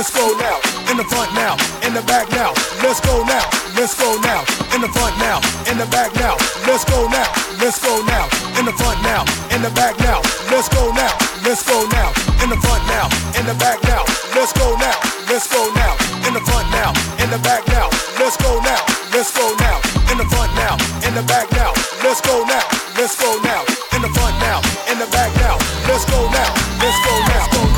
Let's go now. In the front now. In the back now. Let's go now. Let's go now. In the front now. In the back now. Let's go now. Let's go now. In the front now. In the back now. Let's go now. Let's go now. In the front now. In the back now. Let's go now. Let's go now. In the front now. In the back now. Let's go now. Let's go now. In the front now. In the back now. Let's go now. Let's go now. In the front now. In the back now. Let's go now. Let's go now.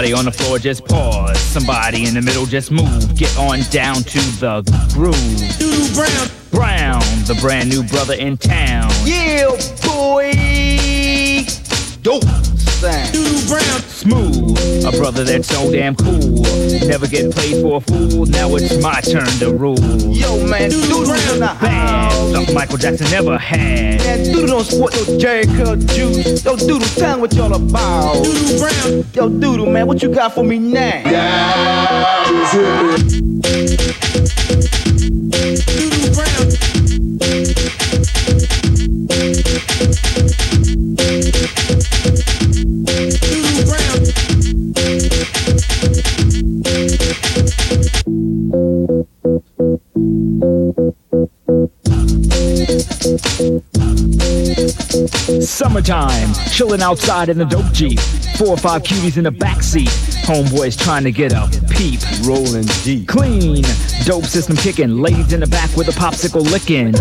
Everybody on the floor just pause. Somebody in the middle just move. Get on down to the groove. Doodoo Brown. Brown, the brand new brother in town. Yeah, boy. Dope sound. Doodoo Brown. Smooth, a brother that's so damn cool. Never get played for a fool. Now it's my turn to rule. Yo, man, Doodoo in the Bad, house. something Michael Jackson never had. Man, Doodoo don't sport no Jheri Curl juice. Yo, Doodoo, tell me what y'all about. Doodoo Brown. Yo, Doodoo, man, what you got for me now? Doodoo chilling outside in the dope Jeep. Four or five cuties in the backseat. Homeboys trying to get a peep. Rolling deep. Clean, dope system kicking. Ladies in the back with a popsicle licking.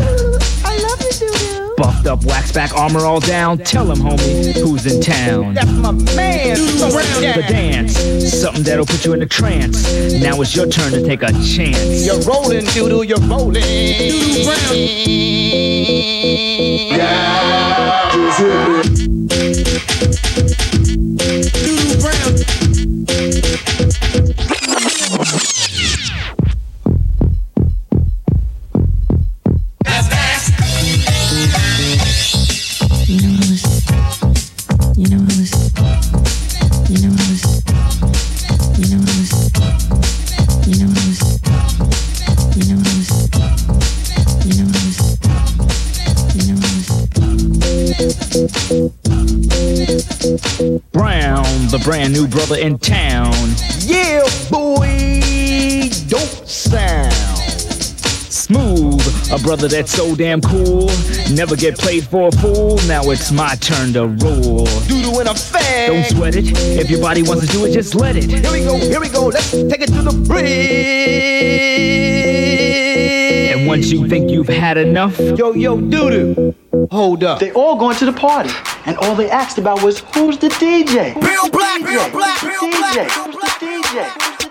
I love you, Doodoo. Buffed up, wax back, armor all down. Tell him, homie, who's in town. That's my man. So The dance, something that'll put you in a trance. Now it's your turn to take a chance. You're rolling, Doodoo, you're rolling. Doodoo Brown. Música brand new brother in town. Yeah, boy. Dope sound. Smooth, a brother that's so damn cool. Never get played for a fool. Now it's my turn to rule. Doodoo in a fag. Don't sweat it. If your body wants to do it, just let it. Here we go, here we go. Let's take it to the bridge. And once you think you've had enough, Yo, yo, Doodoo. Hold up. They all going to the party, and all they asked about was who's the DJ? Real black, real black, Who's real the black, DJ? real Who's black. the DJ?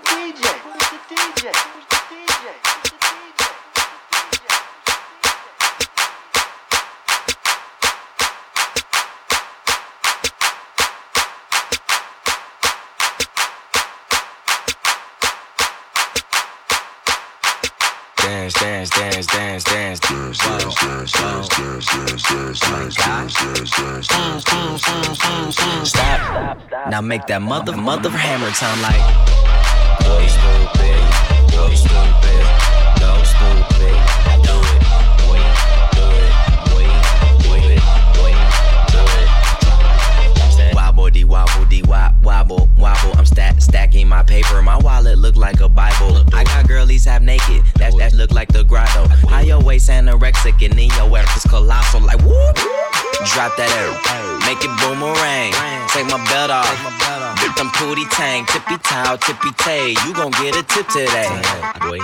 Dance, dance, dance, dance, dance, dance, dance, dance, dance, dance, dance, dance, dance, dance, dance, dance, dance, dance. Stop. Now make that mother mother hammer time like. Go stupid, go stupid, my paper. My wallet look like a Bible. I got girlies half naked. That that look like the grotto. How your waist anorexic and then your ass is colossal. Like whoop. Drop that air. Make it boomerang. Take my belt off. Get them pooty tang. Tippy toe, tippy tay. You gon' get a tip today. Boy,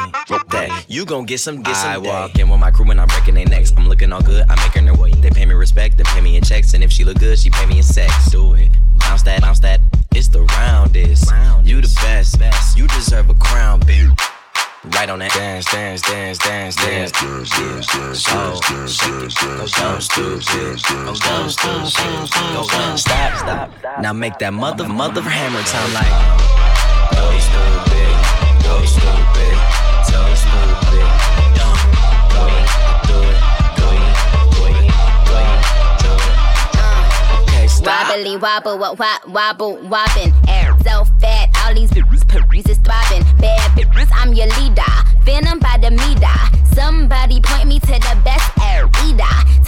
that. You gon' get some, get some. I walk in with my crew and I'm breaking their necks. I'm looking all good. I'm making their way. They pay me respect. They pay me in checks. And if she look good, she pay me in sex. Do it bounce that, bounce that. It's the roundest. roundest. You the best. best. You deserve a crown, bitch. Right on that dance, dance, dance, dance, dance, dance, dance, dance, so, dance, dance, dance, dance, dance, dance, dance, dance, dance, dance, dance, Stop, stop. Now make that mother, mother hammer time like. Go stupid, go stupid. Okay, wobble, what wop, wobble, wobbin'. Air so fat, all these bitches, Paris is throbbing. Bad bitches, I'm your leader. Venom by the meter. Somebody point me to the best air.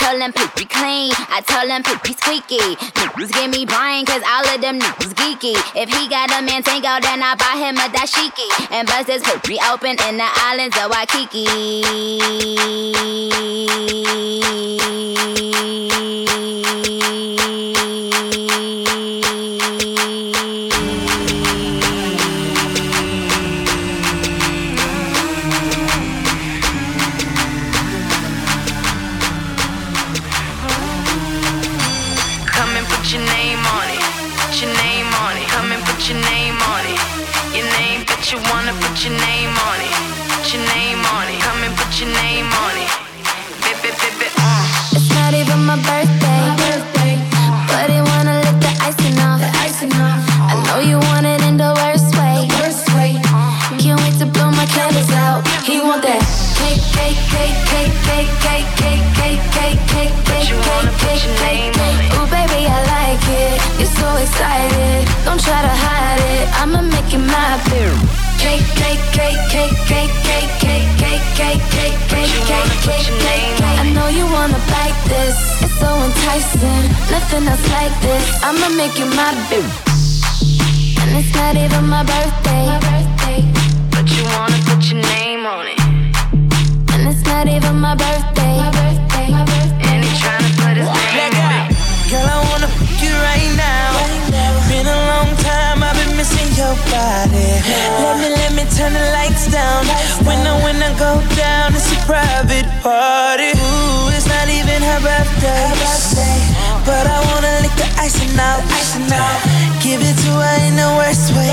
Tell them poopy clean, I tell them poopy squeaky. Niggas give me Brian, cause all of them niggas geeky. If he got a man tango, then I buy him a dashiki. And bust his poopy open in the islands of Waikiki. I know you want it in the worst way. Can't wait to blow my candles out. He want that cake, cake, cake, cake, cake, cake, cake, cake, cake, cake, cake, cake, cake, cake. Ooh, baby, I like it. You're so excited. Don't try to hide it. I'ma make it my. Cake, cake, cake, cake, cake, cake, cake, cake, cake, cake, cake, cake, cake, cake, cake. I know you wanna bite this. So enticing. Nothing else like this. I'ma make it my beer. And it's not even my birthday. But you wanna put your name on it. And it's not even my birthday. And missing your body. Let me, let me turn the lights down. When I, when I go down, it's a private party. Ooh, it's not even her birthday. But I wanna lick the icing out. Give it to her in the worst way.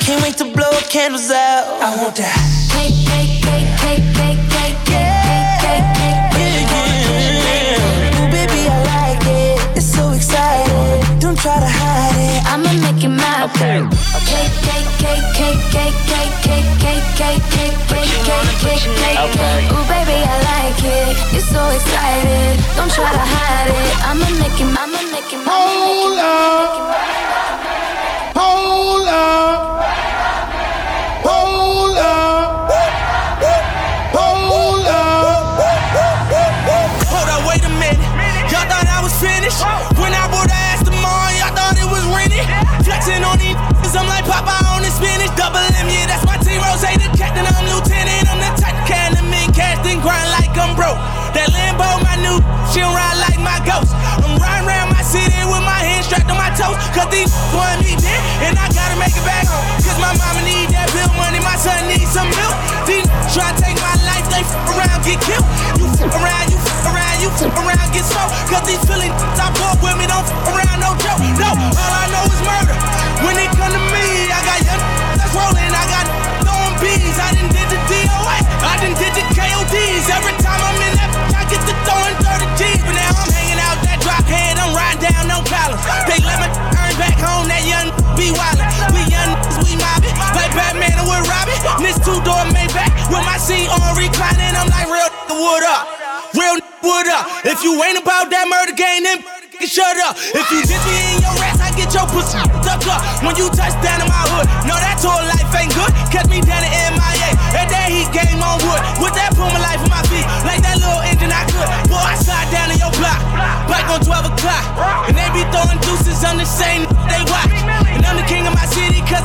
Can't wait to blow candles out. I want that. Cake, cake, cake, cake, cake, cake, cake, cake, cake, cake, Ooh, baby, I like it. It's so exciting. Don't try to hide it. I'ma make Okay. Cake, cake, cake, cake, cake, cake, cake, cake, cake, cake. Okay. Ooh, baby, I like it. You're so excited. Don't try to hide it. I'ma make it, I'ma make it, Hold up. Hold up. These want me dead, and I gotta make it back home. Cause my mama need that bill money, my son needs some milk. These try to take my life, they f around, get killed. You f around, you f around, you f around, get slow. Cause these feelings I walk with me, don't f around, no joke. No, all I know reclining. I'm like, real nigga, wood up, real nigga, wood up. If you ain't about that murder game, then shut up. If you me in your ass, I get your pussy stuck up. When you touch down in my hood, no, that tour life ain't good. Catch me down in MIA, and that heat game on wood. With that Puma life on my feet, like that little engine I could. Boy, I slide down in your block, like on 12 o'clock. And they be throwing deuces on the same they watch.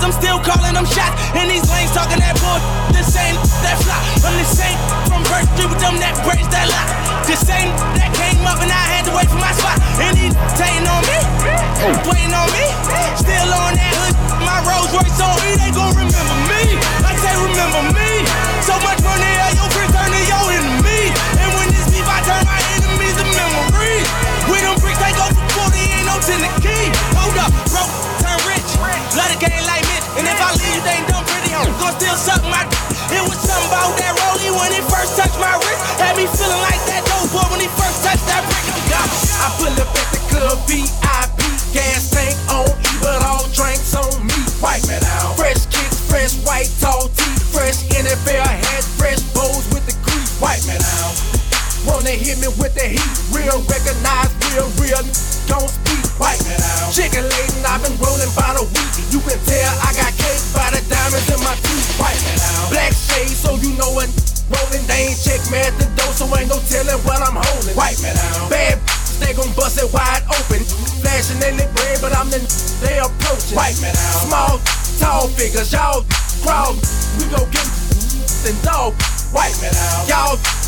I'm still calling them shots. And these lanes talking that bull, the same that fly. I'm the same from birth through with them that braids that lock. The same that came up and I had to wait for my spot. And these hating on me, waiting on me. Still on that hood, my Rolls Royce on E, they gon' remember me. I say remember me. So much money, I your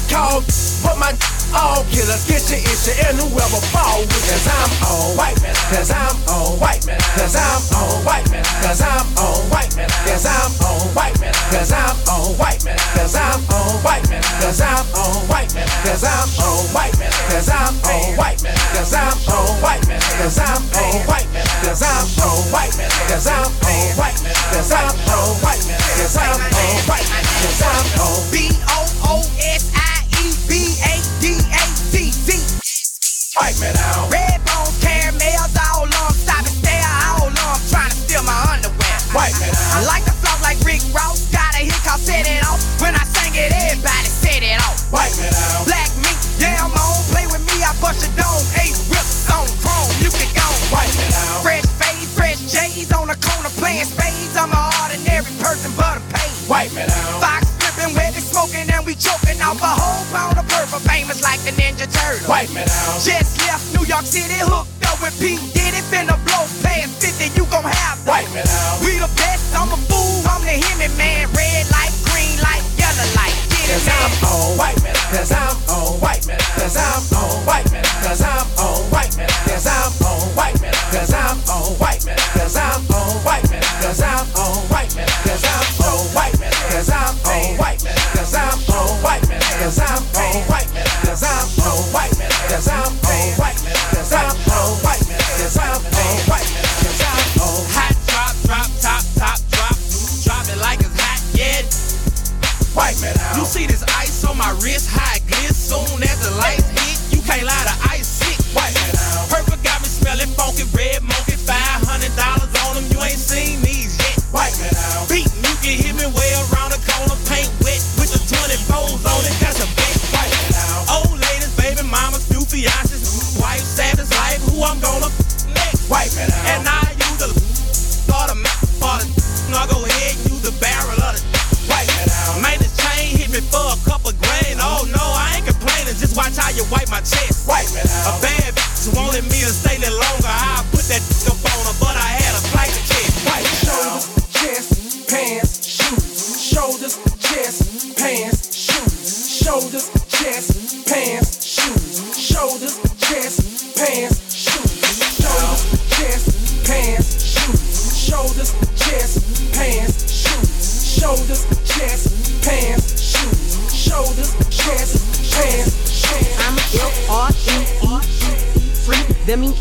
call, put my all killers, get your issue, and whoever fall with Cause I'm on white man, cause I'm on white man, cause I'm on white man, cause I'm on white man, cause I'm on white man, cause I'm on white man, cause I'm on white man, cause I'm on white man, cause I'm on white man, cause I'm on white man, cause I'm on white man, cause I'm on white man, cause I'm on white man, cause I'm on white man, cause I'm on white man, cause I'm on white man, cause I'm on B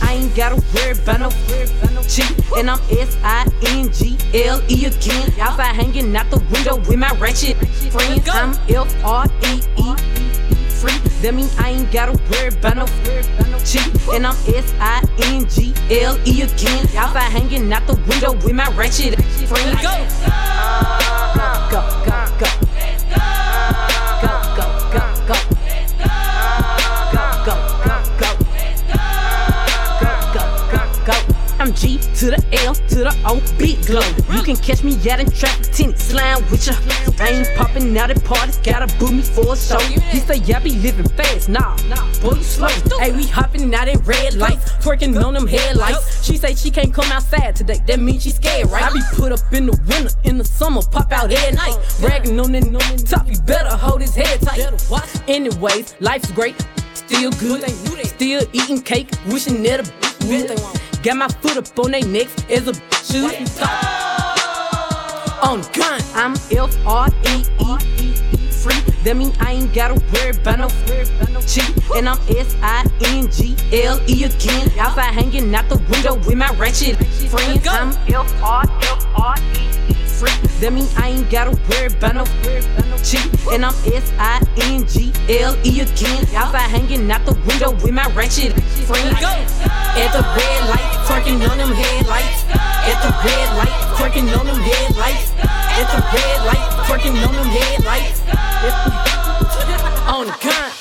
I ain't gotta worry about no cheat. And I'm S I N G L E again. Outside hanging out the window with my ratchet friends. I'm F R E E free. That mean I ain't gotta worry about no cheat. And I'm S I N G L E again. Outside hanging out the window with my ratchet friends. Go, go, go, go. Go, to the L to the O, big glow. You can catch me out in traffic, tinny slime with ya. I ain't popping out at parties, gotta book me for a show. He say, yeah, be living fast, nah, boy, you slow. Hey, we hopping out at red lights, twerking on them headlights. She say she can't come outside today, that means she scared, right? I be put up in the winter, in the summer, pop out at night. Bragging on that top, you better hold his head tight. Anyways, life's great, still good, still eating cake, wishing that a would. Got my foot up on they necks as a shoot. On gun, I'm F R E E free. That mean I ain't gotta worry about no cheat. And I'm S I N G L E again. Outside hanging out the window with my ratchet friends. I'm F R F R E free. That mean I ain't gotta worry about no cheat. And I'm S I N G L E again. Outside hanging out the window with my ratchet friends. At the red light, twerking on them headlights. At the red light, twerking on them headlights. At the red light, twerking on them headlights. On the gun.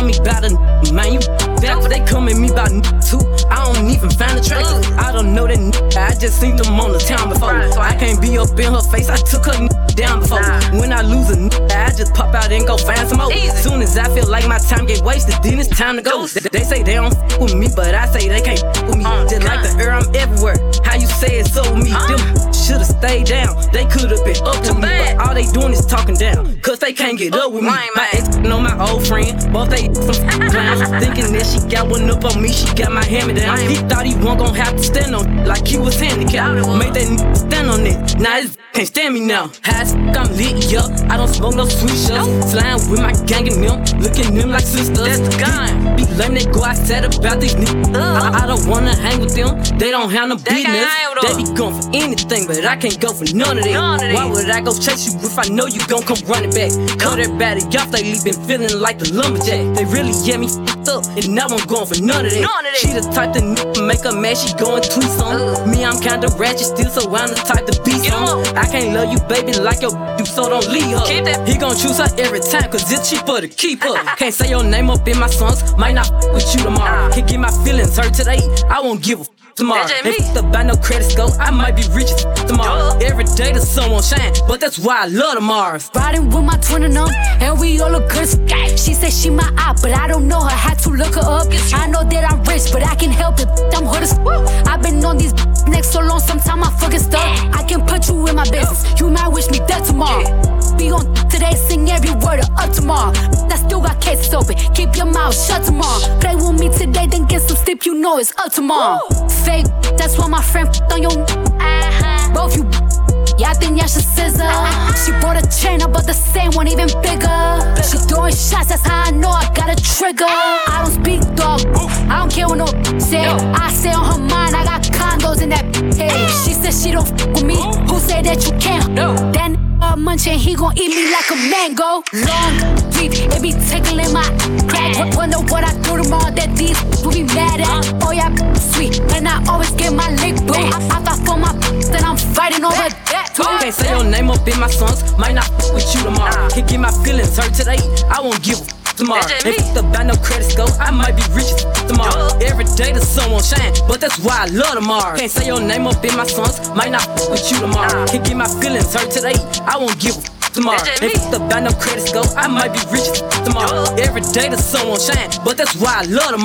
Why'd you come from me about a man? You back, they come at me about too. I don't even find the tracks. I don't know that just seen them on the town before. I can't be up in her face, I took her down before. When I lose a I just pop out and go find some more. Soon as I feel like my time get wasted, then it's time to go. They, say they don't f with me, but I say they can't f with me. Just like the air, I'm everywhere. How you say it so me? Them should've stayed down. They could've been up to me, but all they doing is talking down. Cause they can't get up with me. My ex know my old friend, both they some clowns. Thinking that she got one up on me, she got my hammer down. He thought he wasn't gonna have to stand on like he was handicapped. Made that stand on it. Now his can't stand me now. High as I'm lit, up. I don't smoke no sweet shots. Flying with my gang and them, looking them like sisters. That's the gun. Be lame, they go outside about these niggas. I, I, don't wanna hang with them, they don't have no business. They be going for anything, but I can't go for none of that. Why would I go chase you if I know you gon' come running back? Cut everybody off, they been feeling like the lumberjack. They really get me f***ed up, and now I'm going for none of that. None of that. She the type to n- make a mad, she going tweet on. Me, I'm kinda ratchet still, so I'm the type to be some. I can't love you, baby, like your you, so don't leave her. He gon' choose her every time, cause it's cheaper to keep her. Can't say your name up in my songs, might not f- with you tomorrow. Can't get my feelings hurt today, I won't give a f- tomorrow. If the buy no credits go, I might be rich as f- tomorrow. Every day the sun won't shine, but that's why I love the Mars. Riding with my twin and them, and we all look good as f- She said she my eye, but I don't know her, had to look her up. I know that I'm rich, but I can help it. I'm hood as f- I've been on these next so long, sometimes I fucking stuck. I can put you in my business, you might wish me dead tomorrow. Be on today, sing every word of up tomorrow. I still got cases open, keep your mouth shut tomorrow. Play with me today, then get some sleep, you know it's up tomorrow. Fake, that's why my friend on your. Uh-huh. Both you. Yeah, I think y'all should scissor. Uh-huh. She bought a chain, I bought the same one, even bigger. She throwing shots, that's how I know I got a trigger. Ah. I don't speak dog, I don't care what no say. I say on her mind, I got condos in that head. Ah. She said she don't f with me. Who say that you can't? No. That uh, munching, he gon' eat me like a mango. Long deep, it be tickling my crack. W- Wonder what I do tomorrow that these will be mad at. Oh yeah, sweet, and I always get my lick boo. I, I got for my then I'm fighting over that too. Can't say your name up in my songs, might not with you tomorrow. Can't get my feelings hurt today, I won't give tomorrow. If the buy no credit score, I might be rich tomorrow. Every day the sun won't shine, but that's why I love the Mars. Can't say your name up in my songs, might not f- with you tomorrow. Can't get my feelings hurt today, I won't give a f- tomorrow. If the buy no credit score, I might be rich tomorrow. Every day the sun won't shine, but that's why I love the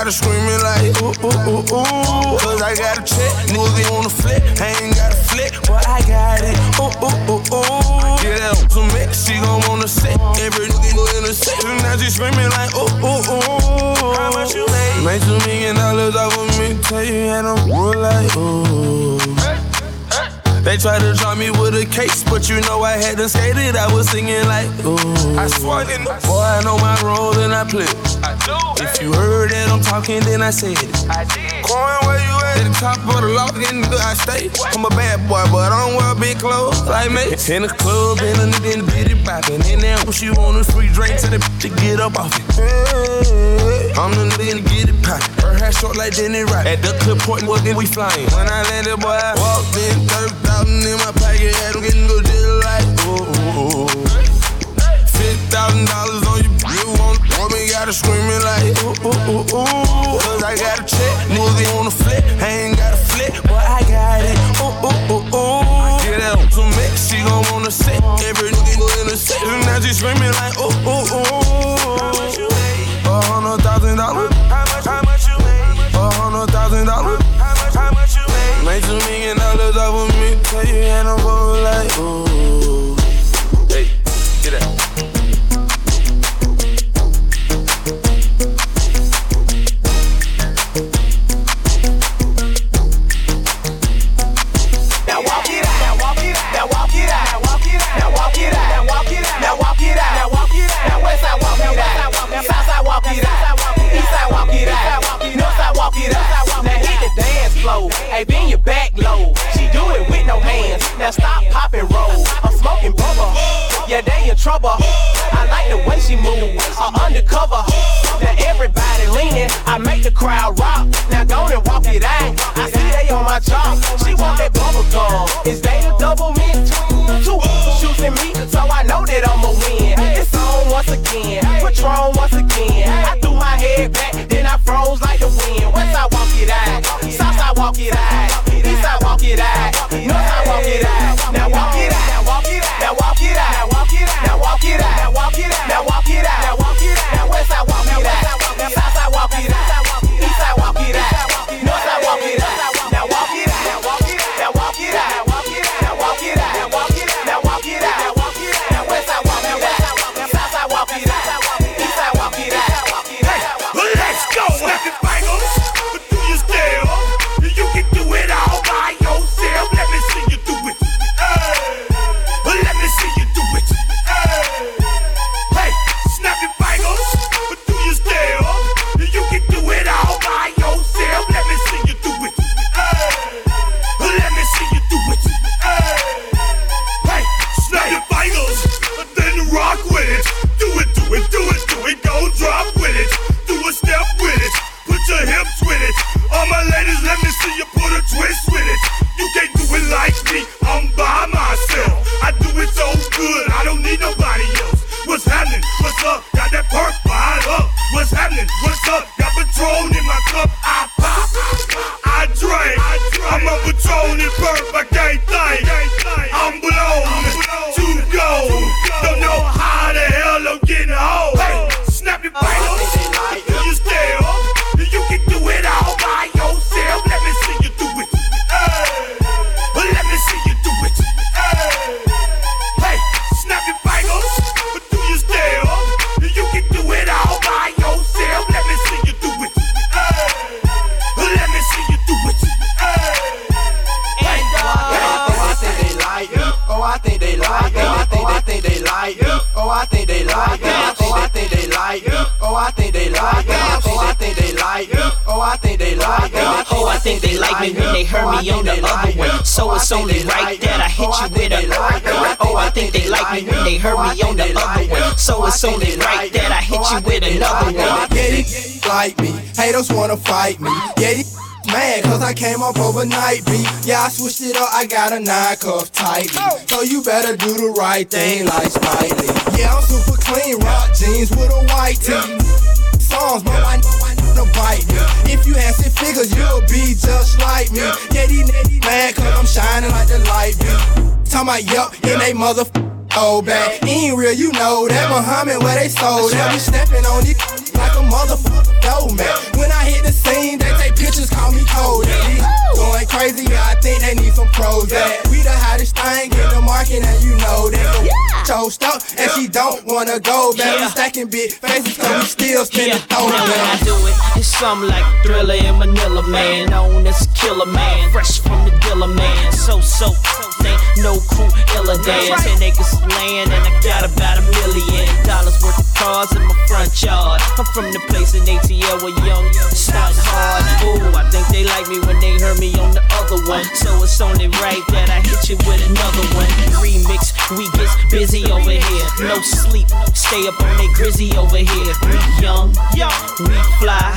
want gotta screaming like, ooh, ooh, ooh, ooh. Cause I got a check, nigga on the flip, I ain't got a flip, but I got it, ooh, ooh, ooh, ooh. Get out some mix, she gon' wanna sit, every nigga go in the set, and now she screaming like, ooh, ooh, ooh. How much you made? Made two million dollars off of me, tell you, and I'm real like, ooh. They tried to draw me with a case, but you know I hadn't skated. I was singing like, ooh. I swung in the boy, I know my role and I play. I do. If you heard that I'm talking, then I said it. I did. Coin, where you at? At the top of the lock, in the I stay. I'm a bad boy, but I don't wear big clothes like me. In the club, and a nigga in bitty poppin'. And then when she want a free drink, tell the to get up off it. I'm the nigga to get it poppin'. Her hair short like Denny Rock. At the clip point, what we flying. When I landed, boy, I walked in, 30,000 in my pocket, had them getting go just like, ooh, ooh, ooh. $50,000 on you, you want, want me, gotta screaming like, ooh, ooh, ooh, ooh. Cause I got a check, nigga on the flip, I ain't got a flip, but I got it, ooh, ooh, ooh, ooh. Get out some mix, she gon' wanna sit, every nigga in the set, and now she screaming like, ooh, ooh, ooh. A hundred thousand dollars. How much, how much you made? A hundred thousand dollars. How much, how much you made? Made two million dollars off of me, tell you, and I'm like, ooh. I got a nine cuff tightly. Oh. So you better do the right thing like Spike Lee. Yeah, I'm super clean, rock jeans with a white tee. Songs, but I know I need to bite me. If you had six figures, you'll be just like me. Yeah, these niggas mad cause I'm shining like the light beam. Talking about yup, in they mother old bag. Ain't real, you know that Muhammad where they sold that. We stepping on these like a motherfucker dough man. When I hit the scene, they take pictures, call me cold. These Going crazy, yeah, I think they need some pros. That we the hottest thing in the market, and you know that. Choked up, and she don't wanna go back. We stacking big faces, so we still spinning Yeah, throw I do it, it's something like Thrilla in Manila, man. Known as Killer Man, fresh from the dealer, man. So, so, ain't no crew iller dance. And acres of land, and I got about a million dollars worth of cars in my front yard. I'm from the place in ATL where young start hard. Ooh, I think they like me when they heard me on the other one. So it's only right that I hit you with another one. Remix, we get busy over here. No sleep, stay up on they grizzy over here. We young, we fly,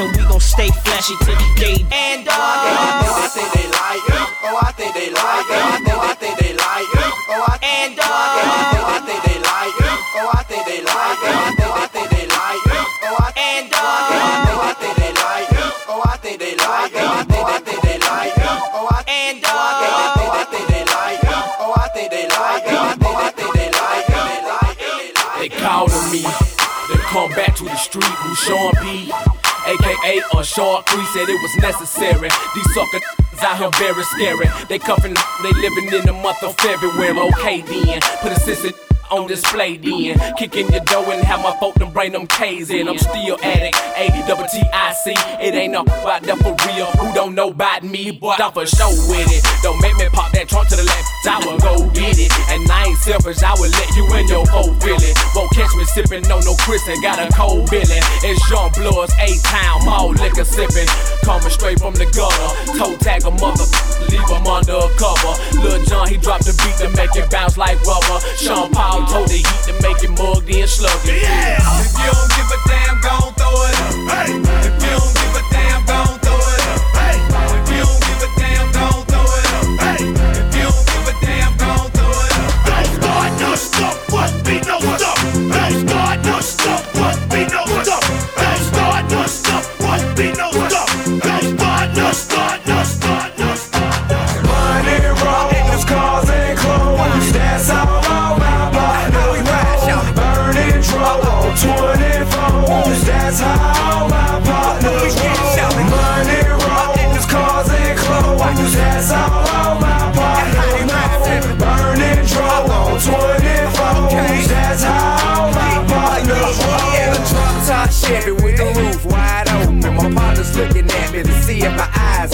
and we gon' stay flashy till the day. And uh, Oh, I think they like me. Oh, I think they like me. Oh, I think they like me. Oh, I and uh, I think they like me. Oh, I think they like me. I think they like me. Oh, I and I think they like me. Oh, I think they like me. I think I think they like me. Oh, I and I think they like me. Oh, I think they like me. I think I think they like me. They like me. They called on me. They come back to the street. Who Sean P. AKA a short Cree said it was necessary. These sucker out here very scary. They cuffing, they living in the month of February. Okay then, put a sister on display then. Kicking your door and have my folk them bring them K's in. I'm still addict, A double T I C. It ain't no about that for real. Who don't know about me, but I'm for sure with it. Don't make me pop that trunk to the left, I will go get it. And I ain't selfish, I would let you in your whole feeling. Won't catch me sipping no no Chris and got a cold billing. It's YoungBloodZ eight town mall liquor sipping. Coming straight from the gutter. Toe tag a mother, leave him under a cover. Lil Jon, he dropped the beat to make it bounce like rubber. Sean Paul told the heat to make it mugged in sluggy. Yeah. If you don't give a damn, gon' throw it up. Hey. If you don't give a damn, gon' throw it up.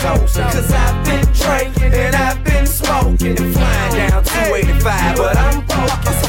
Cause I've been drinking and I've been smoking and flying down 285. But I'm focused.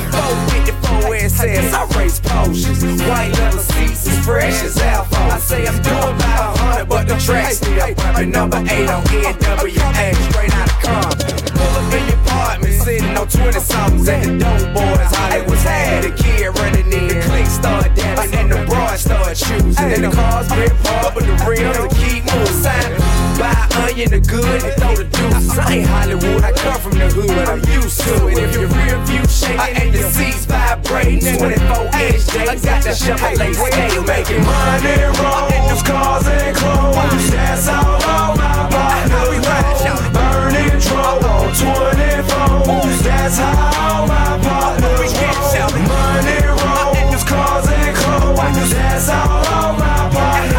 454 and says I race potions. White leather seats as fresh as alpha. I say I'm doing about 100, but the track still bumping. Number 8 on NWA, straight out of Compton. Pull up in your apartment, sitting on 20 somethings at the dope boys. Hollywood's had a kid running in. The clique started dancing and the broad started choosing. And the cars been parked, but the rims keep moving. Buy onion the good and throw the deuces. I ain't Hollywood, I come from the hood, but I'm used to it. If your rear view shaking and the seats vibrating, 24 inch I got the Chevrolet scale making Money rolls, cars and clothes. That's all on my body. Burning trouble, 24. That's how my partners roll. Money rolls, cars and clothes. That's all on my body.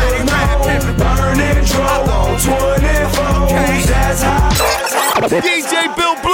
Burning trouble, DJ Bill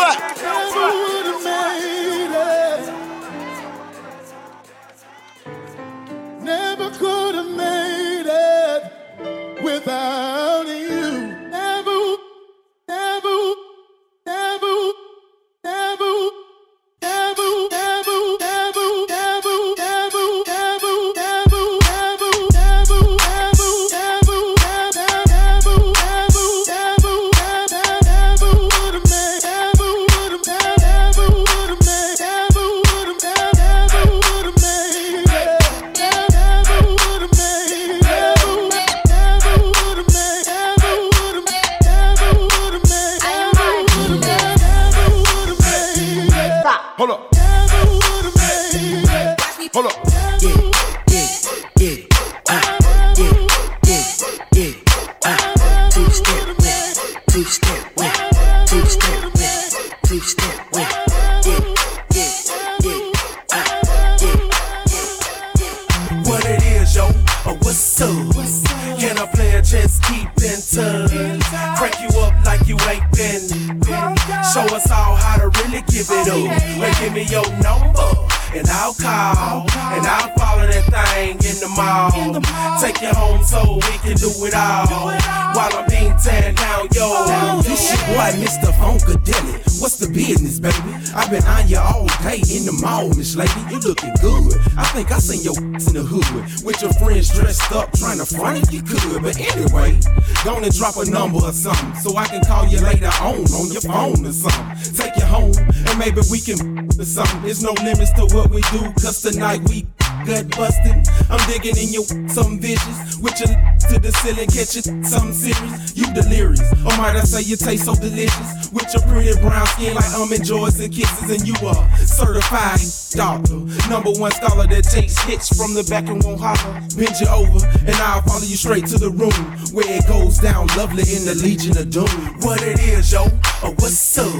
What's the business, baby? I've been on you all day in the mall, Miss Lady. You looking good. I think I seen your in the hood with your friends dressed up trying to front if you could. But anyway, gonna drop a number or something so I can call you later on on your phone or something. Take you home and maybe we can or something. There's no limits to what we do, cause tonight we gut busting. I'm digging in your some vicious with your to the ceiling, catching some serious. You delirious, or might I say you taste so delicious with your pretty brown skin like almond joys and kisses, and you are certified doctor, number one scholar that takes hits from the back and won't holler. Bend you over, and I'll follow you straight to the room where it goes down lovely in the Legion of Doom. What it is, yo, oh, or what's up?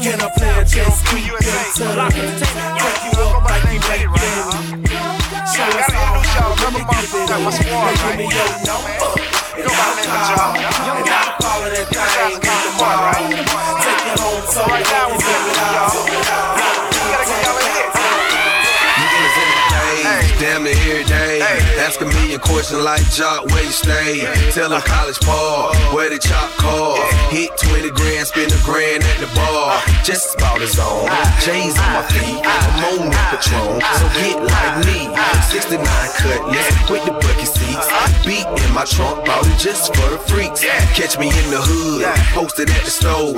Can I play a chess keep in touch? Crack you up like right there. So it's all y'all really good. They give me your number. And I'll call, and I'll call it a thing in the morning. Take it home, so right now we're Damn near every day. Ask a million questions like Jock, where you stay? Tell them college park, where the chop car. Hit 20 grand, spend a grand at the bar. Just about his own. J's on my feet, I'm on the Patron. So get like me. 69 cutlass with the bucket seats. Beat in my trunk, bought it just for the freaks. Catch me in the hood, posted at the stove.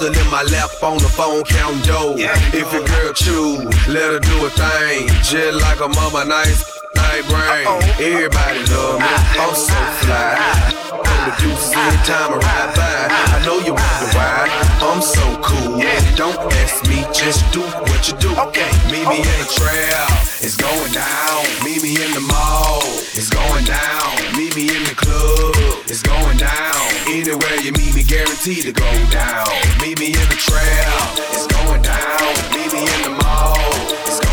Still in my lap on the phone, counting dough. If your girl chew, let her do a thing. Just like a mama, nice night brain. Everybody love me, I'm so fly. Know the deuces every time I ride by. I know you wonder why. I'm so cool. Don't ask me, just do what you do. Okay, meet me in the trail. It's going down. Meet me in the mall. It's going down. Meet me in the club. It's going down. Anywhere you meet me, guaranteed to go down. Meet me in the trail. It's going down. Meet me in the mall.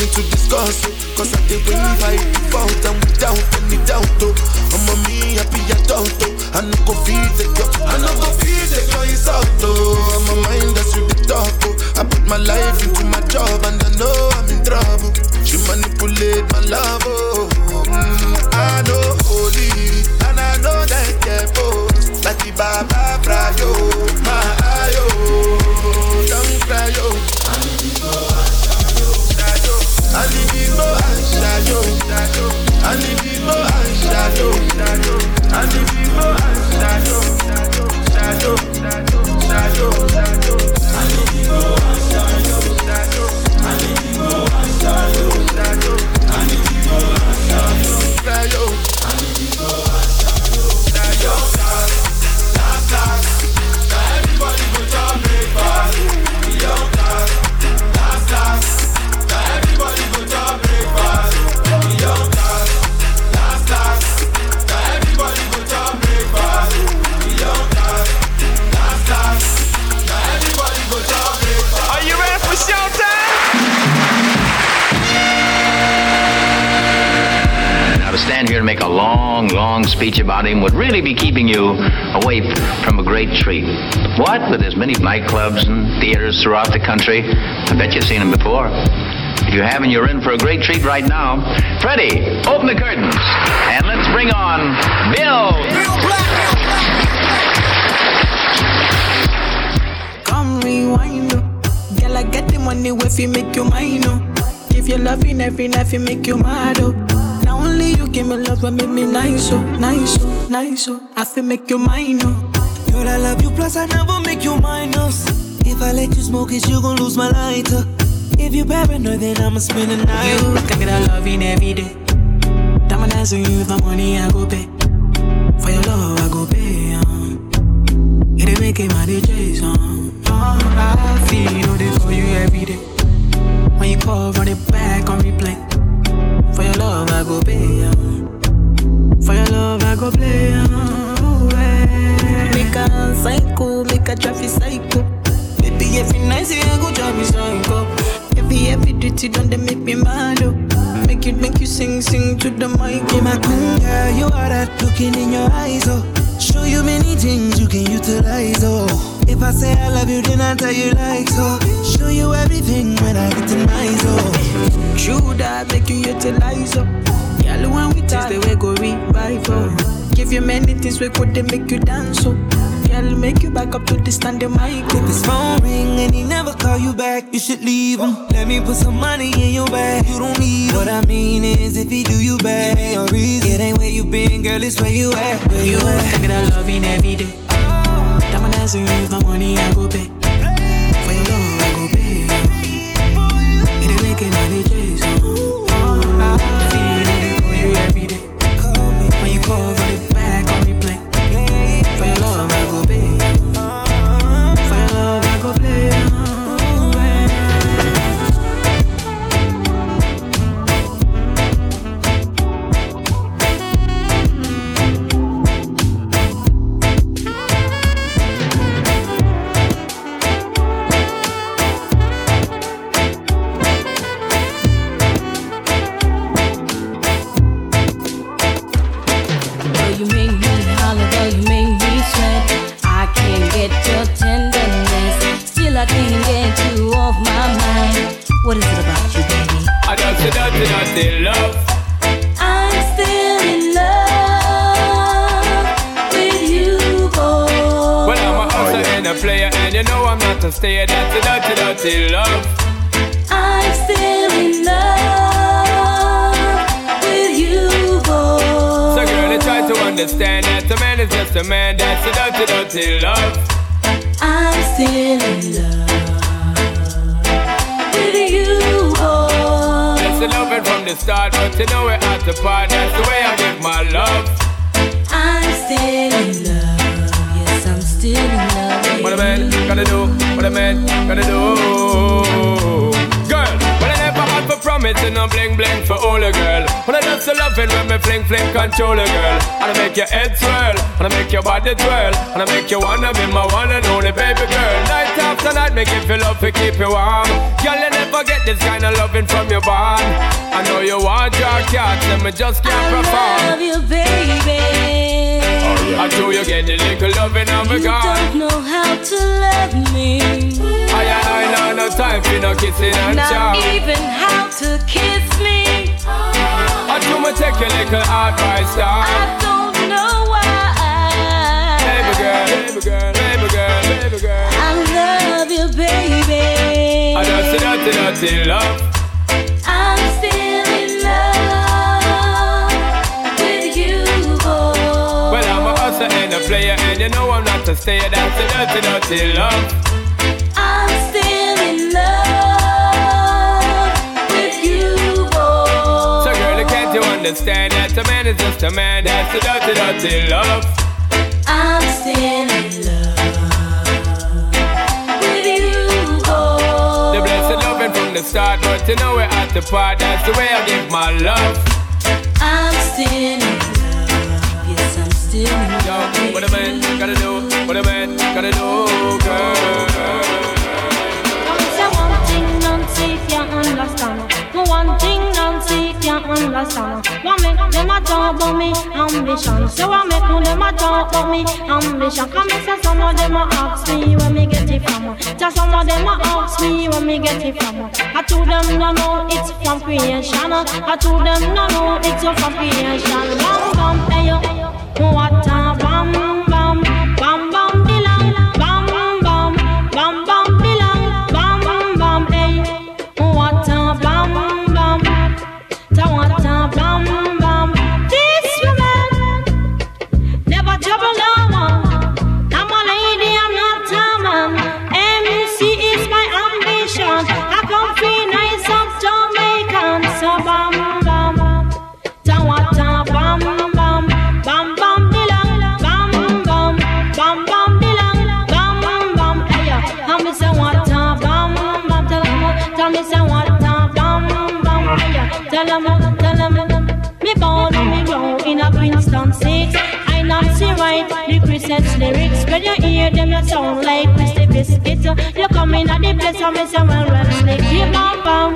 Nothing to discuss, oh. Cause I did believe I default and without any doubt, though. I'm a me happy adult, though. I no go feed the girl, I no go feed the girl insult, though. I'm a mind that's with the talk, oh. I put my life into my job and I know I'm in trouble. She manipulate my love, oh. Mm, I know holy and I know that careful. Like the Baba Frayo, my Ashayo, I Ashayo, and make a long, long speech about him would really be keeping you away from a great treat. What? With as many nightclubs and theaters throughout the country, I bet you've seen him before. If you haven't, you're in for a great treat right now. Freddie, open the curtains and let's bring on Bill. Come rewind, oh. Girl, I get the money if you make you mine, oh. If you're loving every night, you make you mad, oh. Only you give me love, but make me nice, oh, nice, oh, nice, oh. I feel make you mine, oh. Girl, I love you, plus I never make you minus. If I let you smoke it, you gon' lose my lighter. If you paranoid, then I'ma spend the night. You can get a loving every day. Diamond dance on you, the money I go pay. For your love, I go pay, um. It ain't making my DJs, um. Oh, I feel it for you every day. When you call, run it back on replay. For your love, I go pay. For your love, I go play. Make a psycho, make a traffic psycho. Baby, every night, say I go drive me psycho. Every, every duty done, they make me mad, oh. Make it, make you sing, sing to the mic. Oh. Be my queen, girl, you are that looking in your eyes, oh. Show you many things you can utilize, oh. If I say I love you, then I tell you like so. Show you everything when I get to nice, oh. True that make you utilize up. Girl, when we taste the way go revive up. Give you many things we could they make you dance up. Girl, make you back up to the standing mic. If his phone ring and he never call you back, you should leave him. Let me put some money in your bag. You don't need him. What I mean is, if he do you bad, give me a reason. It ain't where you been, girl, it's where you at. Where You you at? get a loving every day. Dancing with my money, I go pay. Fling fling control a girl. And I make your head swirl, and I make your body twirl, and I make you wanna be my one and only baby girl. Night after night, make you feel love to keep you warm. Girl, you never get this kind of loving from your bond. I know you want your cat, and me just can't perform. Love you, baby. Oh, I do you get a little loving and me You gone. don't know how to love me. I I know no time for no kissing and Not chow. even how to kiss me. I do me take a little advice down. I don't know why. Baby girl, baby girl, baby girl, baby girl. I love you, baby. I a dirty, dirty love. I'm still in love with you, boy. Well, I'm a hustler and a player, and you know I'm not a stayer. That's a dirty, dirty love. Understand that a man is just a man? That's a dirty, dirty love. I'm still in love with you, boy. The blessed loving from the start, but you know we're at the part. That's the way I give my love. I'm still in love. Yes, I'm still in Yo, love. what a man gotta do, what a man gotta do, girl. Say one thing Nancy can't understand. One thing Nancy can't understand. Make them a talk about me ambition? So what make no them a talk about me ambition? Come and say some of them a ask me where me get it from. Just some of them a ask me where me get it from. I told them no no it's from creation. I told them no no it's from creation. Bam bam hey yo, what a bam Princeton six. I not see right the Christmas lyrics. When you hear them, you sound like Christy Biscuits. You come in at the place and me say well well slick. He bam bam.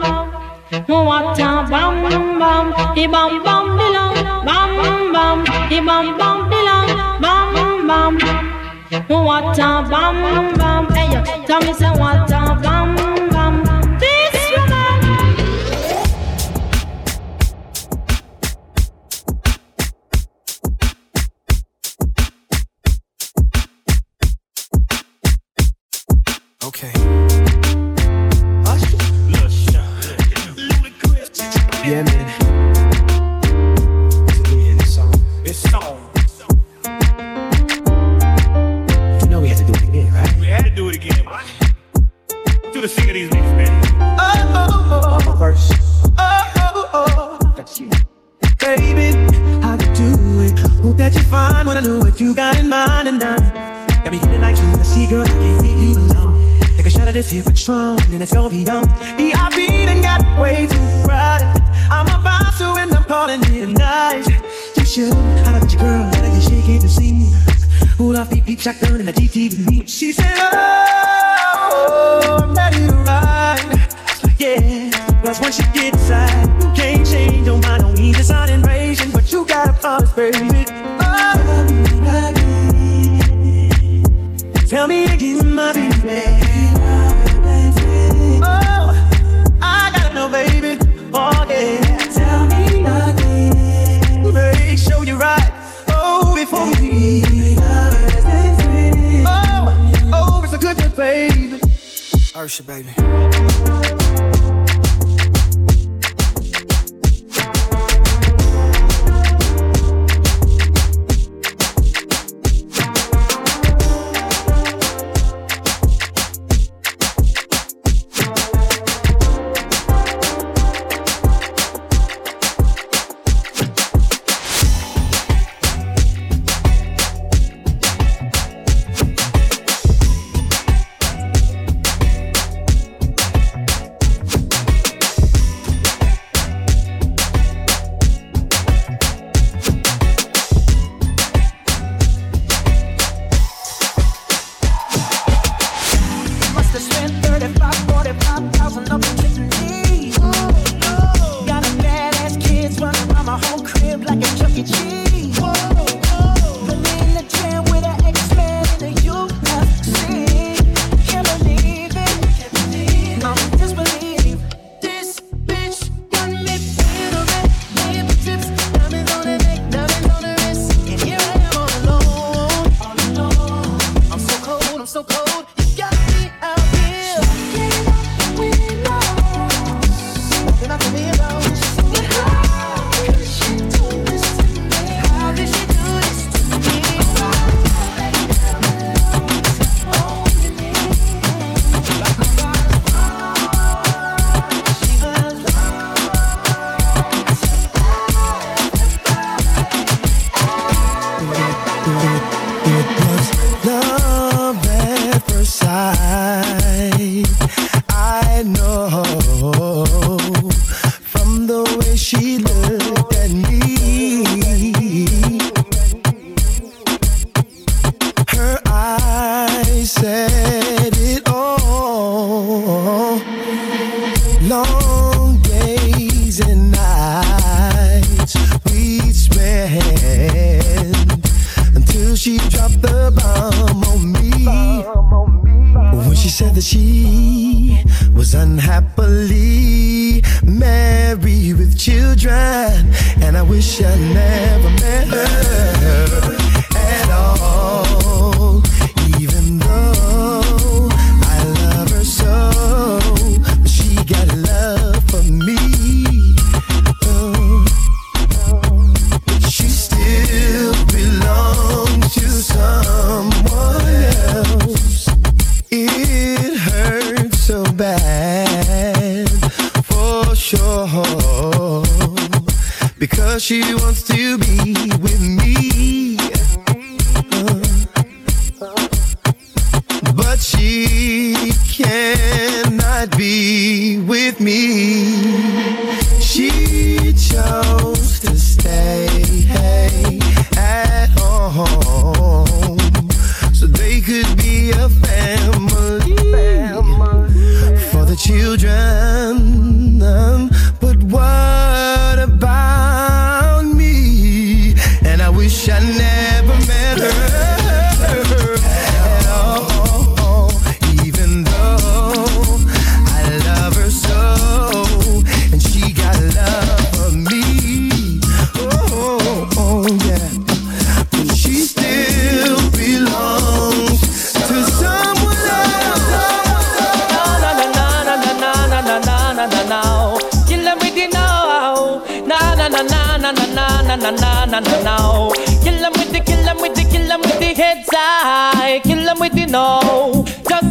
What a bam bam, he bam bam belong, bam bam, he bam bam belong, bam bam. What a bam bam, hey tell me say what Okay. Yeah, man. Here Patron, and it's gonna be on. VIP done got way too crowded. I'm about to end up calling it a night. You should, about your girl, gotta get shaky to see. Hold off, beep, beep, shotgun, and the GT with me. She said, oh, I'm ready to ride. Yeah, plus once you get inside, you can't change your mind. Don't need the sun and raging, but you got a promise, baby. worship, baby. Na na na na na na na na na. Kill them with the kill them with the kill them with the heads high. Kill them with the no.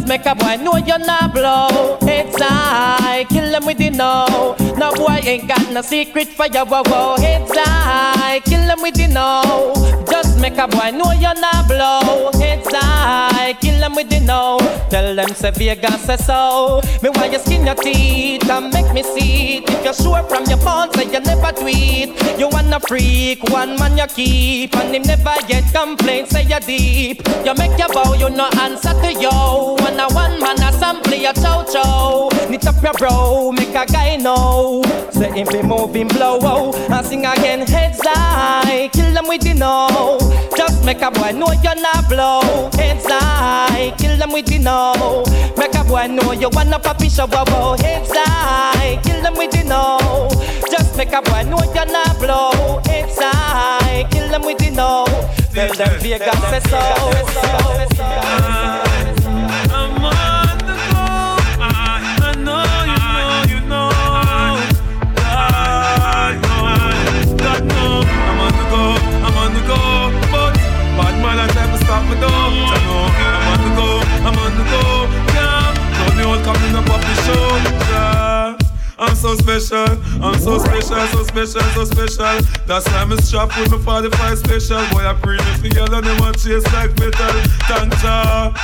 Make a boy know you're not blow. It's high. Kill them with the no. No boy ain't got no secret for wow wow. Heads high. Kill them with the no. Just make a boy know you're not blow. It's high. Kill them with the no. Tell them say Vegas say so. Me why you skin your teeth and make me see it. If you're sure from your phone, say you never tweet. You wanna freak, one man you keep, and him never get complaints. Say you deep. You make your bow, you no answer to yo. When a one man a sample your chow chow. Knit up your bro, make a guy know. Say him be moving blow, oh, and sing again heads high. Kill them with the no. Just make a boy know you're not blow. Heads high, kill them with the no. Make a boy know you wanna papi show, wow, wow. Heads high, kill them with the no. Just make a boy know you're not blow. Heads high, kill them with the no. Tell them Vegas say so. So special. I'm so special, so special, so special. That's why I'm strapped with my 45 special. Boy, I the girl and them a chase like metal. Tanja.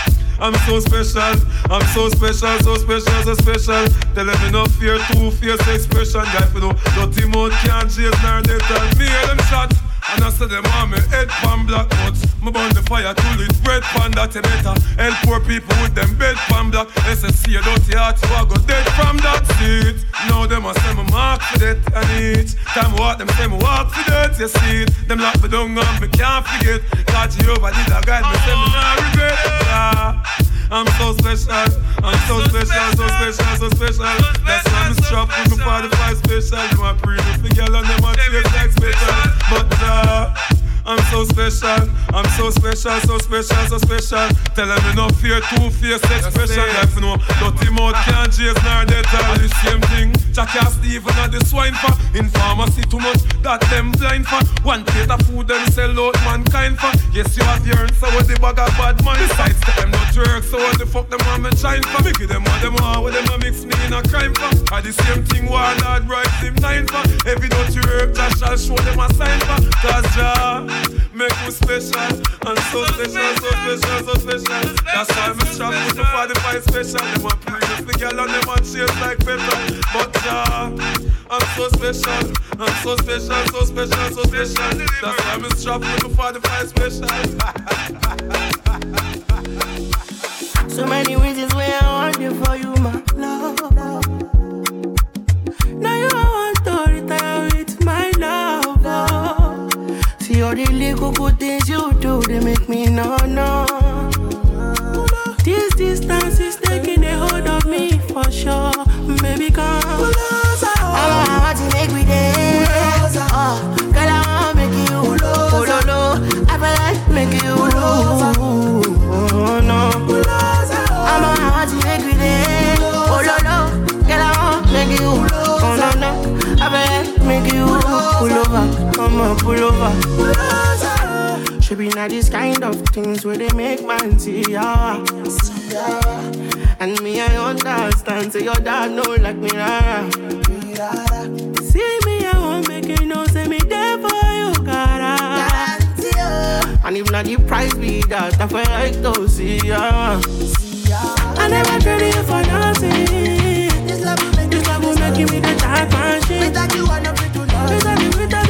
I'm so special, I'm so special, so special, so special. Tell them enough fear, two face expression. Guy for no dirty mouth can't chase nor they me them shot. And I said them on me head pan black nuts. Me burn the fire to lit bread pan that you better. Help poor people with them bed pan black. SSC a dirty heart you a go dead from that seat. Now them a say me mark for that and each time walk them say me walk for that. You see it. Them lock me down and me can't forget. God Jehovah did a guide me say me not regret. Yeah. I'm so special, I'm so special, so special, so special. That's why I'm strapped with my 45 special. You my pretty girl and them a chase like special. But uh, love. I'm so special, I'm so special, so special, so special. Tell them no fear, two face expression. You know, dirty mouth can't chase nor dead all the same thing. Jackie Stephen and the swine for in pharmacy too much that them blind for. One plate of food them sell out mankind for. Yes, you have your so what the bag of bad man. Besides them not work, so what the fuck them want me shine for? Me give them what them want, what them a mix me in a crime for. Are the same thing Warlord bright him nine for. Every don't you work, Josh shall show them a sign for. Cause Jah make me special. And so special, so special, so special. That's why I'm strapped with the 45 special. Them a pretty the girl and them a chase like pepper. But uh, I'm so special. I'm so special, so special, so special. That's why I'm strapped with the 45 special. so many reasons why I want you for you, my love. Now you See all the little good things you do, they make me no no. This distance is taking a hold of me for sure. Baby, come pull over. Should be not these kind of things where they make man see ya. And me, I understand. Say your dad know like me, rara. See me, I won't make it no. Say me there for you, gotta. Ah. And if not the price be that, I feel like to see ya. I never traded you for nothing. This love will make, this love will make me the type machine. Without you, I'm not free to love. Without you, you,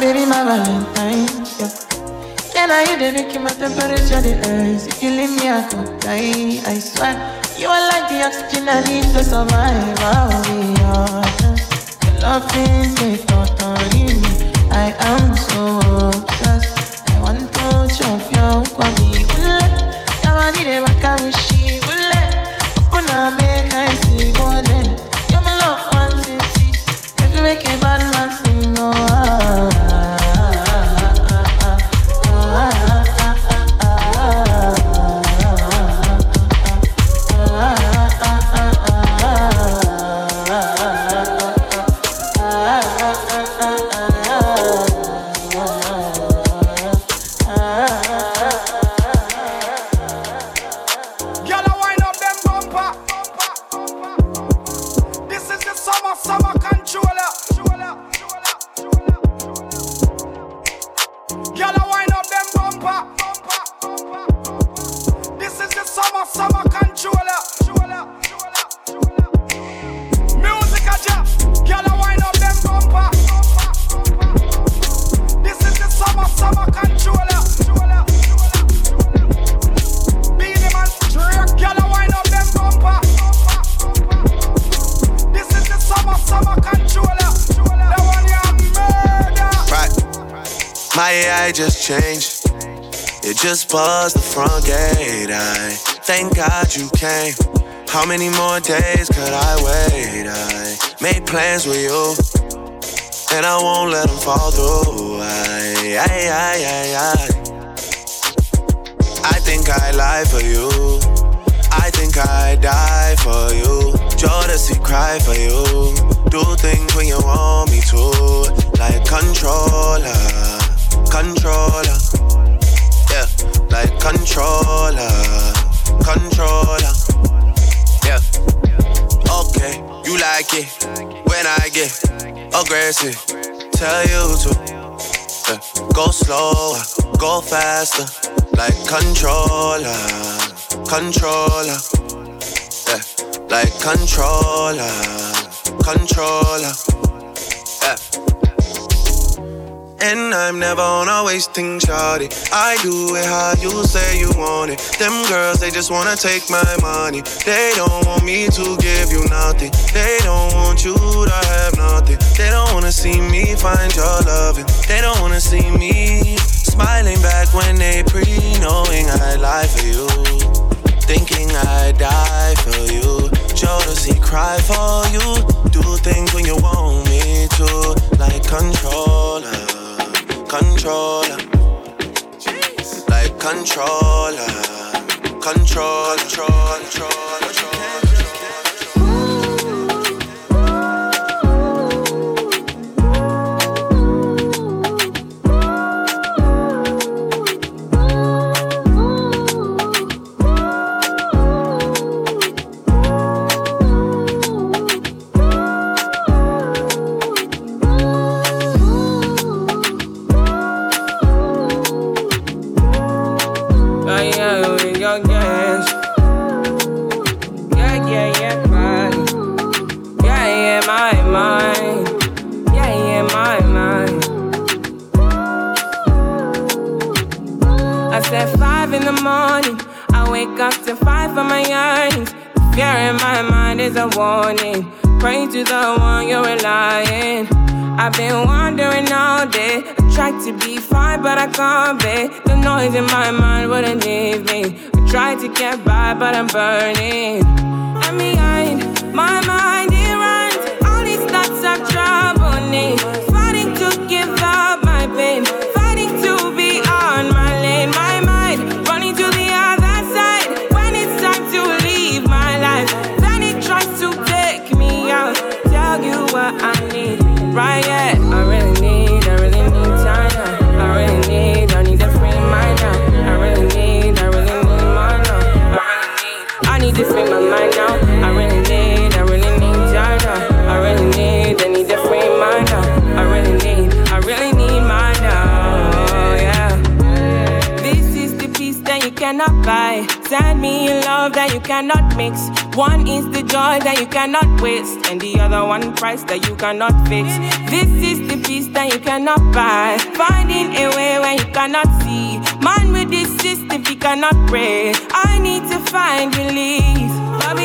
Baby, my Valentine. Yeah. Can I hear the making my temperature the rise? If you leave me, I could die. I swear, you are like the oxygen I need to survive. I'll be honest. Your love is me totally me. I am so came. How many more days could I wait? I made plans with you, and I won't let them fall through. I, I, I, I, I. I think I lie for you. I think I die for you. Jodeci cry for you. Aggressive. Tell you to yeah. go slower, go faster, like controller, controller. Like controller, controller. Yeah. And I'm never on wasting shawty. I do it how you say you want it. Them girls, they just wanna take my money. They don't want me to give you nothing. They don't want you to have nothing. They don't wanna see me find your loving. They don't wanna see me smiling back when they pre knowing I lie for you. Thinking I die for you. Jodeci cry for you. Do things when you want me to. Like controller controller. Like controller. Control, control, control, control. I've been wandering all day. I tried to be fine, but I can't be. The noise in my mind wouldn't leave me. I tried to get by, but I'm burning. And behind my mind, it runs. All these thoughts of trouble me. Fighting to give up my pain. Fighting to be on my lane. My mind running to the other side. When it's time to leave my life, then it tries to take me out. Tell you what I need. Right, Send me a love that you cannot mix. One is the joy that you cannot waste, and the other one price that you cannot fix. This is the peace that you cannot buy. Finding a way when you cannot see. Man with this system, he cannot pray. I need to find relief. But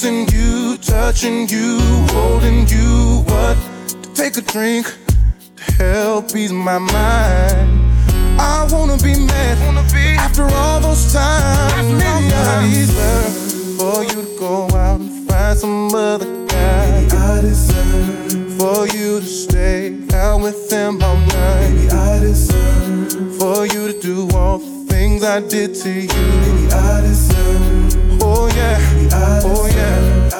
kissing you, touching you, holding you. What? To take a drink to help ease my mind. I wanna be mad wanna be after all those times. It's deserve for you to go out and find some other guy. Maybe I deserve for you to stay out with him all night. Maybe I deserve for you to do all things I did to you. Baby, I deserve. Oh yeah. Baby, I deserve. Oh yeah.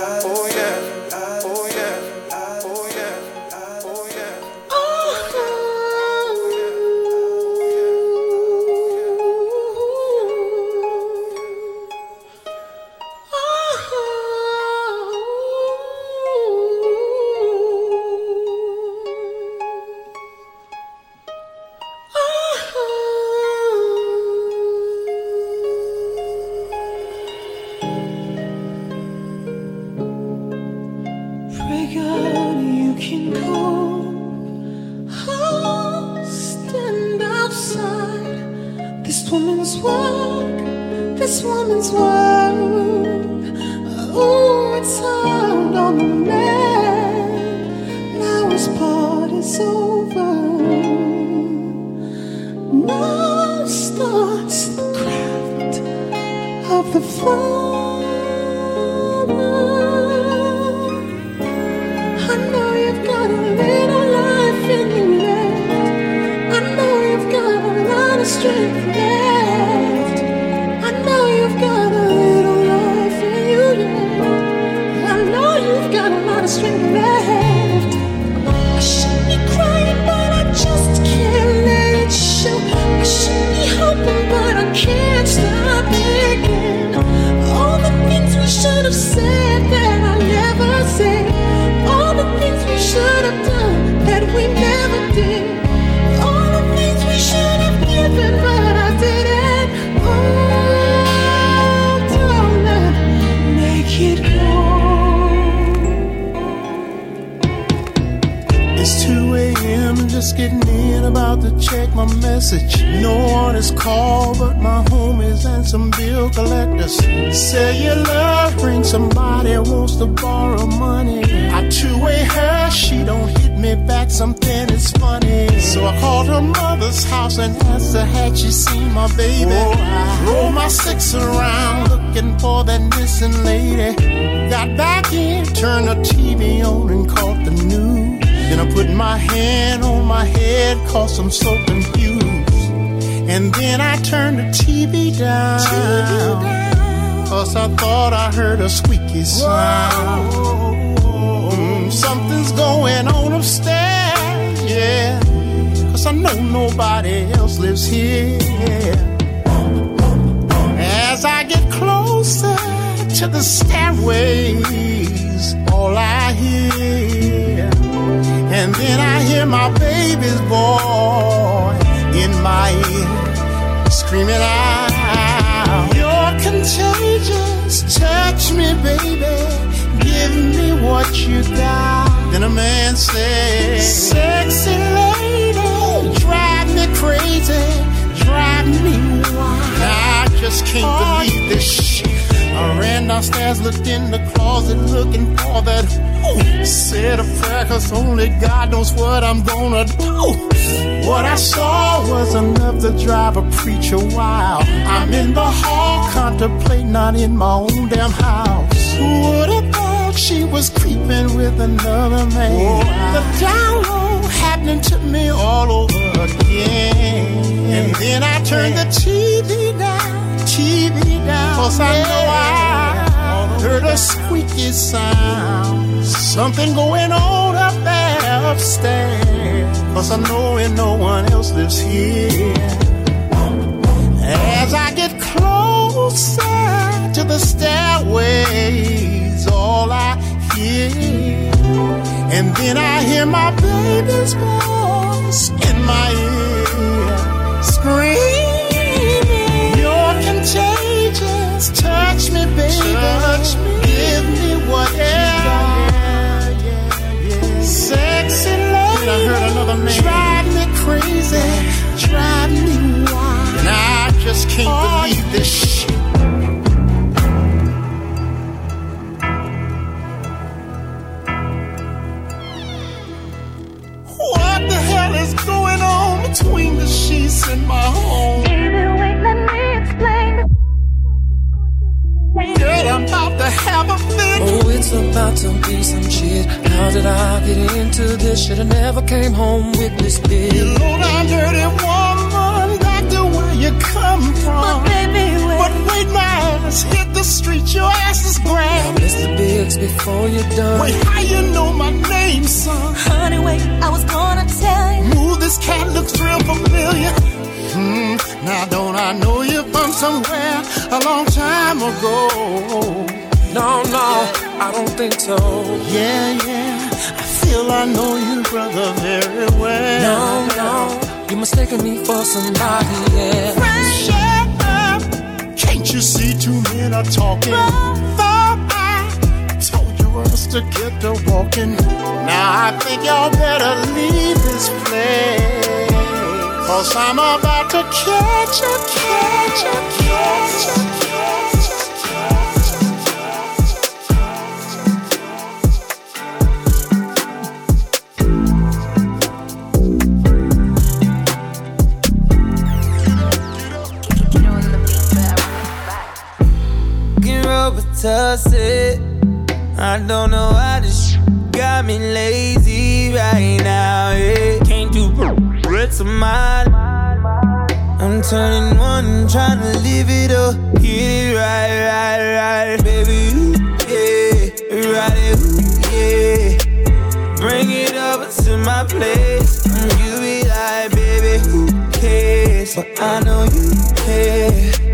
Then a man says, Sexy lady, drive me crazy, drive me wild. I just can't believe this shit. I ran downstairs, looked in the closet, looking for that. Ooh, said a prayer, cause only God knows what I'm gonna do. What I saw was enough to drive a preacher wild. I'm in the hall, contemplating, not in my own damn house. Would have thought she was creeping with another man? Oh, the download happening to me all over again. And then I turned the TV down, TV down. Cause I know I heard a squeaky sound. Something going on up there upstairs. Cause I know and no one else lives here. As I get closer to the stairways, all I. And then I hear my baby's voice in my ear screaming. You're contagious. Touch me, baby. Touch me. Give me what you got. Sexy lady. I heard another man. Drive me crazy. Drive me wild. And I just can't believe this shit. Between the sheets in my home? Baby, wait, let me explain. Girl, I'm about to have a fit. Oh, it's about to be some shit. How did I get into this? Shoulda never came home with this bitch. You low down dirty woman, back to where you come from. But baby, wait. But wait, my ass hit the street, your ass is Now, grand. Mr. Biggs, before you're done. Wait, how you know my name, son? Honey, wait, I was gonna tell you. Move, this cat looks real familiar. Hmm, now don't I know you from somewhere a long time ago? No, no, I don't think so. Yeah, yeah, I feel I know you, brother, very well. No, no, you're mistaking me for somebody else. Shut up! Can't you see two men are talking? Thought I told you us to get to walking. Now I think y'all better leave this place. Cause I'm about to catch a, catch a, catch a, catch a. toss. I don't know why this sh- got me lazy right now. Yeah. Can't do bricks of mine. I'm turning one, trying to live it up. Get it right, right, right, baby. Ooh, yeah, right it, ooh, yeah. Bring it up to my place. You be like, baby, who cares? But I know you care.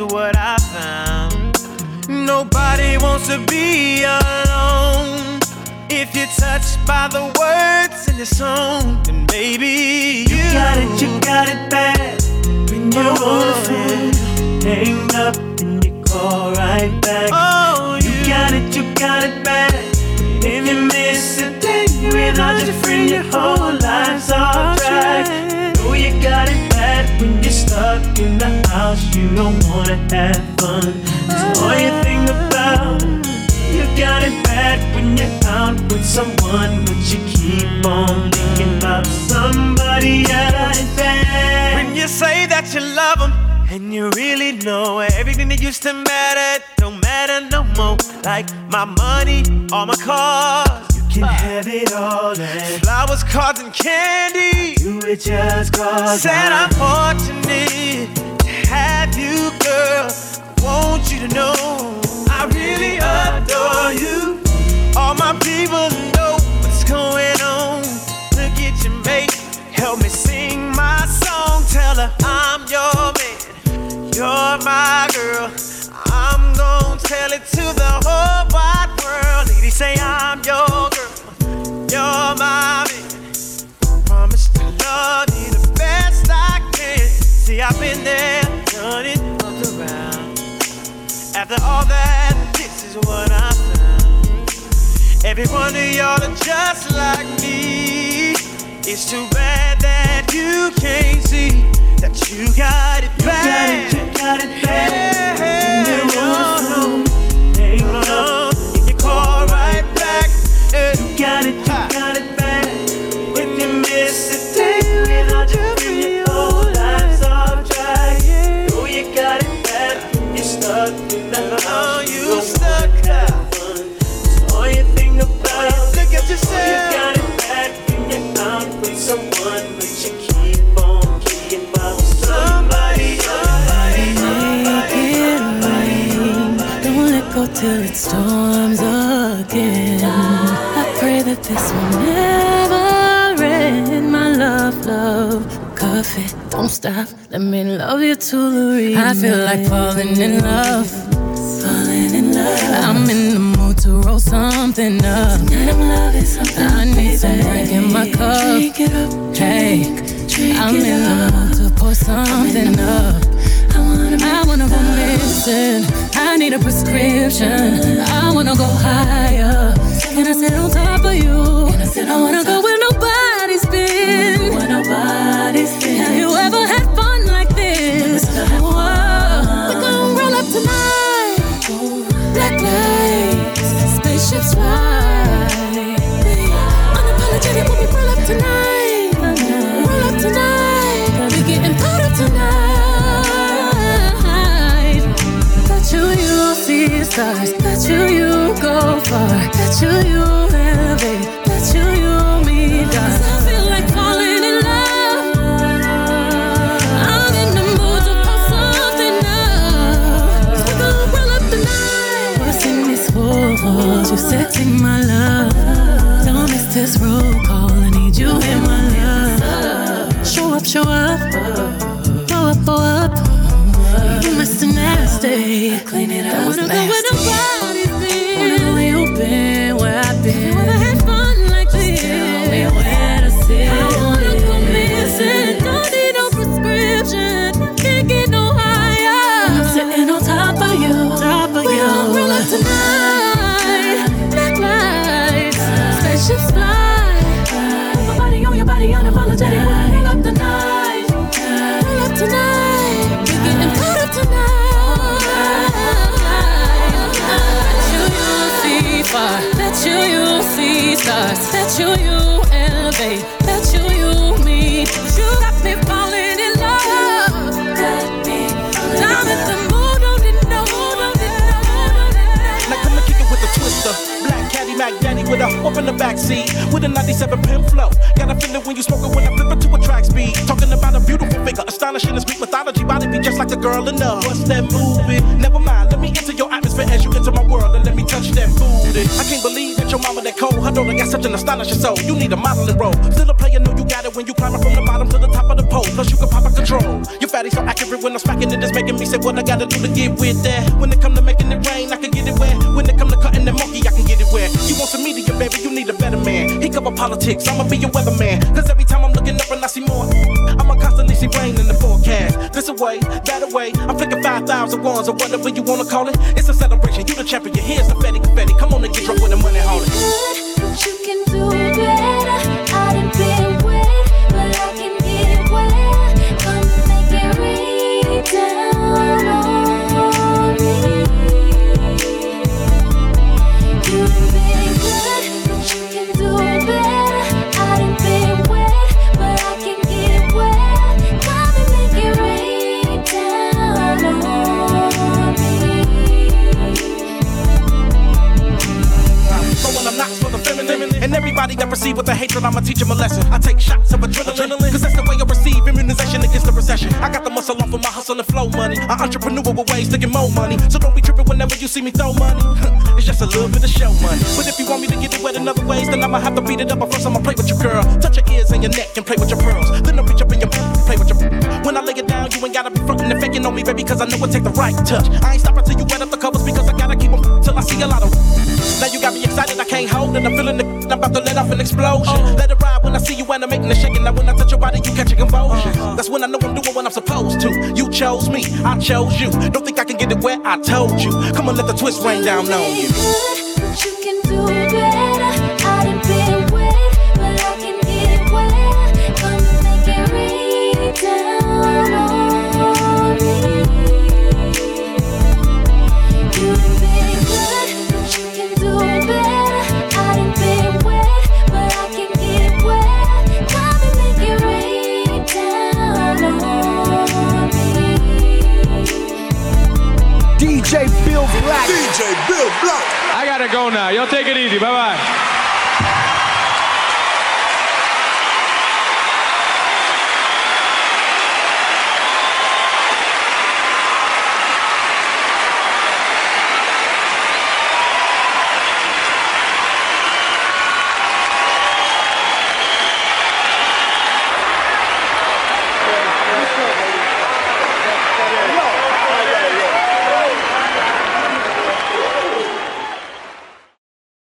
Is what I found. Nobody wants to be alone. If you're touched by the words in the song, then maybe you, you got it, you got it bad. When you're on the hang up and you call right back. Oh, you, you got it, you got it bad. If you miss a day without your friend, your whole life's off track. Know you got it bad when you're stuck in the. You don't wanna have fun. That's all you think about. You got it bad when you're out with someone, but you keep on thinking about somebody else. When you say that you love them. And you really know everything that used to matter don't matter no more. Like my money, all my cars, you can have it all. And flowers, cards, and candy, you were just cause Said I'm fortunate have you, girl. I want you to know I really adore you. All my people know what's going on. Look at your mate, help me sing my song. Tell her I'm your man. You're my girl. I'm gonna tell it to the whole wide world. Lady, say I'm your girl. You're my man. Promise to love See, I've been there, done it, looked around. After all that, this is what I found. Every one of y'all are just like me. It's too bad that you can't see that you got it bad. You got it, you got it bad. Yeah, you're till it storms again. I pray that this will never end. My love, love, coffee, don't stop. Let me love you to the end. I feel like falling in love. Falling in love. I'm in the mood to roll something up. Tonight I'm loving something. I need some drink in my cup. Drink it up. Hey, I'm in the mood to pour something up. I wanna go missing. I need a prescription. I wanna go higher. Can I sit on top of you? I wanna go where nobody's been. Where nobody's been. Have you ever had fun like this? Whoa. We gon' roll up tonight. Black lights, spaceships fly. Stars. Bet you you go far. Bet you you elevate. Bet you you meet God. I feel like falling in love. I'm in the mood to pop something up. We gon' roll up the night. What's in this world? You setting my love. Don't miss this roll call. I need you in my love. Show up, show up. Blow up, blow up. You Mr. Nasty. Clean it up. I wanna go where nobody's been. Wanna know where you've been, where I've been. Stars. Bet you you elevate. that you you meet. You got me falling in love. Got me. I'm in the mood, don't don't know. Like I'ma kick it with a twister. Black caddy Mac with a whoop in the backseat with a 97 pin flow. Got a feeling when you smoke it when I flip it to a track speed. Talking about a beautiful figure, astonishing and sweet mythology. Body be just like a girl in the. What's that movie? Never mind, let me enter your atmosphere as you enter my world and let me touch that booty. I can't believe that your mama that cold. Her daughter got such an astonishing soul. You need a modeling role. Still a player, know you got it when you climbing from the bottom to the top of the pole. Plus you can pop a control. Your fatty so accurate when I'm smacking it, it's making me say what I gotta do to get with that. When it come to making it rain, I can get it wet. When it come to cutting the monkey, I can get it wet. You want some media, baby? You need a better man. He cover politics, I'ma be your weatherman. Cause every time I'm looking up and I see more, I'ma constantly see rain in the forecast. This away, that away. I'm flicking 5,000 ones or whatever you wanna call it. It's a celebration. You the champion. Here's the confetti, confetti. Come on and get drunk with the money, it. But you can do better. And everybody that receive with the hatred, I'ma teach them a lesson. I take shots of adrenaline, cause that's the way I against the recession. I got the muscle off of my hustle and flow money. An entrepreneur with ways to get more money. So don't be tripping whenever you see me throw money. it's just a little bit of show money. But if you want me to get it wet in other ways, then I'ma have to beat it up. But first, I'ma play with your girl. Touch your ears and your neck and play with your pearls. Then I'll reach up in your play with your. When I lay it down, you ain't gotta be frontin' and faking on me, baby, cause I know it take the right touch. I ain't stopping till you wet up the covers because I gotta keep 'em till I see a lot of. Now you got me excited, I can't hold it. I'm feeling the. I'm about to let off an explosion. Oh. Let it ride when I see you and I'm animating and shaking. Now when I touch your body, you catch a convulsion. That's when I know I'm doing what I'm supposed to. You chose me, I chose you. Don't think I can get it where I told you. Come on, let the twist rain down on you. You can do better. DJ Bill Black. I gotta go now. Y'all take it easy. Bye bye.